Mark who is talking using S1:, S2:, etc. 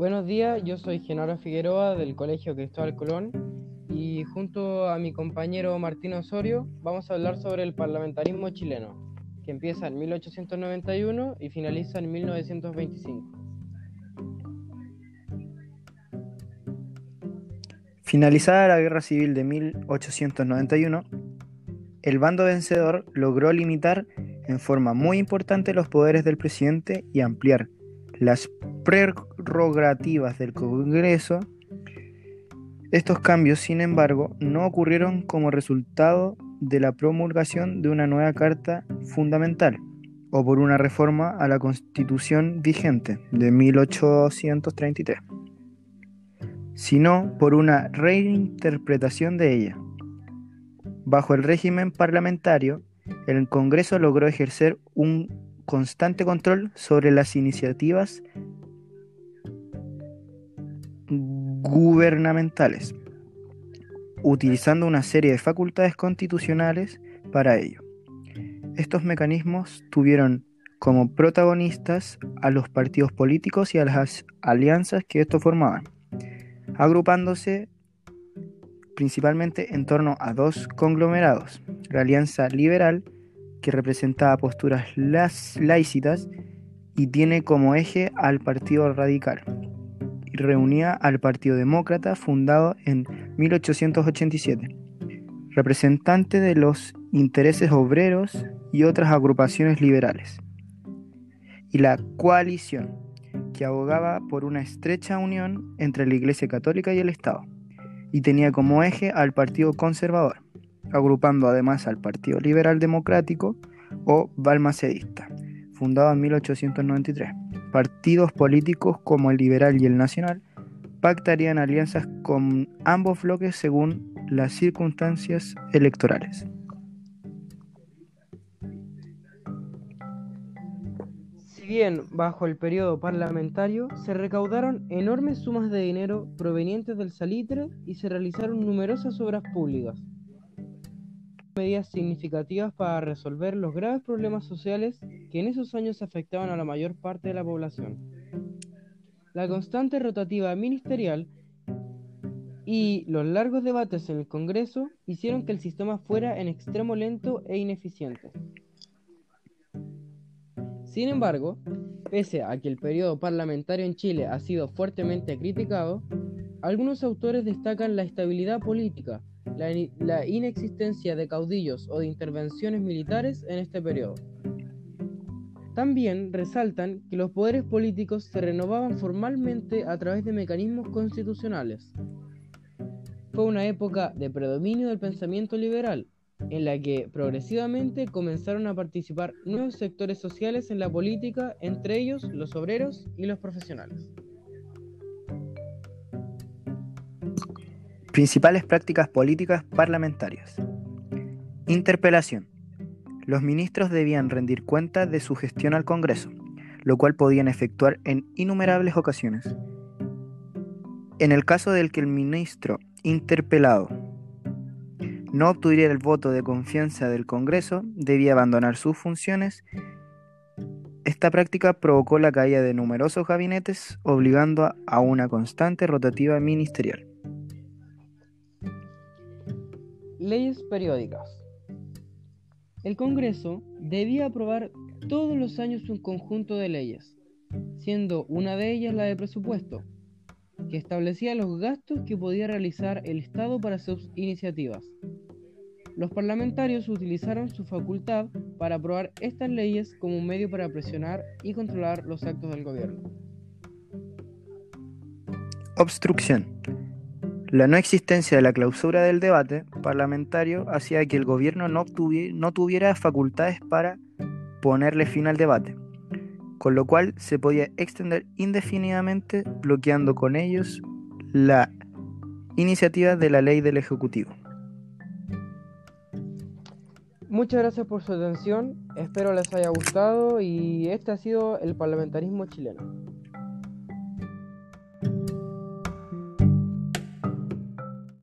S1: Buenos días, yo soy Genaro Figueroa del Colegio Cristóbal Colón y junto a mi compañero Martín Osorio vamos a hablar sobre el parlamentarismo chileno, que empieza en 1891 y finaliza en 1925.
S2: Finalizada la Guerra Civil de 1891, el bando vencedor logró limitar en forma muy importante los poderes del presidente y ampliar las prerrogativas del Congreso. Estos cambios, sin embargo, no ocurrieron como resultado de la promulgación de una nueva Carta Fundamental o por una reforma a la Constitución vigente de 1833, sino por una reinterpretación de ella. Bajo el régimen parlamentario, el Congreso logró ejercer un constante control sobre las iniciativas gubernamentales, utilizando una serie de facultades constitucionales para ello. Estos mecanismos tuvieron como protagonistas a los partidos políticos y a las alianzas que estos formaban, agrupándose principalmente en torno a dos conglomerados, la Alianza Liberal, que representaba posturas laicitas y tiene como eje al Partido Radical, reunía al Partido Demócrata fundado en 1887, representante de los intereses obreros y otras agrupaciones liberales, y la coalición, que abogaba por una estrecha unión entre la Iglesia Católica y el Estado, y tenía como eje al Partido Conservador agrupando además al Partido Liberal Democrático o Balmacedista, fundado en 1893. Partidos políticos como el Liberal y el Nacional pactarían alianzas con ambos bloques según las circunstancias electorales.
S1: Si bien bajo el periodo parlamentario se recaudaron enormes sumas de dinero provenientes del salitre y se realizaron numerosas obras públicas, medidas significativas para resolver los graves problemas sociales que en esos años afectaban a la mayor parte de la población. La constante rotativa ministerial y los largos debates en el Congreso hicieron que el sistema fuera en extremo lento e ineficiente. Sin embargo, pese a que el periodo parlamentario en Chile ha sido fuertemente criticado, algunos autores destacan la estabilidad política, la, inexistencia de caudillos o de intervenciones militares en este periodo. También resaltan que los poderes políticos se renovaban formalmente a través de mecanismos constitucionales. Fue una época de predominio del pensamiento liberal, en la que progresivamente comenzaron a participar nuevos sectores sociales en la política, entre ellos los obreros y los profesionales.
S2: Principales prácticas políticas parlamentarias. Interpelación. Los ministros debían rendir cuenta de su gestión al Congreso, lo cual podían efectuar en innumerables ocasiones. En el caso del que el ministro interpelado no obtuviera el voto de confianza del Congreso, debía abandonar sus funciones. Esta práctica provocó la caída de numerosos gabinetes, obligando a una constante rotativa ministerial.
S1: Leyes periódicas. El Congreso debía aprobar todos los años un conjunto de leyes, siendo una de ellas la de presupuesto, que establecía los gastos que podía realizar el Estado para sus iniciativas. Los parlamentarios utilizaron su facultad para aprobar estas leyes como un medio para presionar y controlar los actos del gobierno.
S2: Obstrucción. La no existencia de la clausura del debate parlamentario hacía que el gobierno no, tuviera facultades para ponerle fin al debate, con lo cual se podía extender indefinidamente bloqueando con ellos la iniciativa de la ley del Ejecutivo.
S1: Muchas gracias por su atención, espero les haya gustado y este ha sido el parlamentarismo chileno.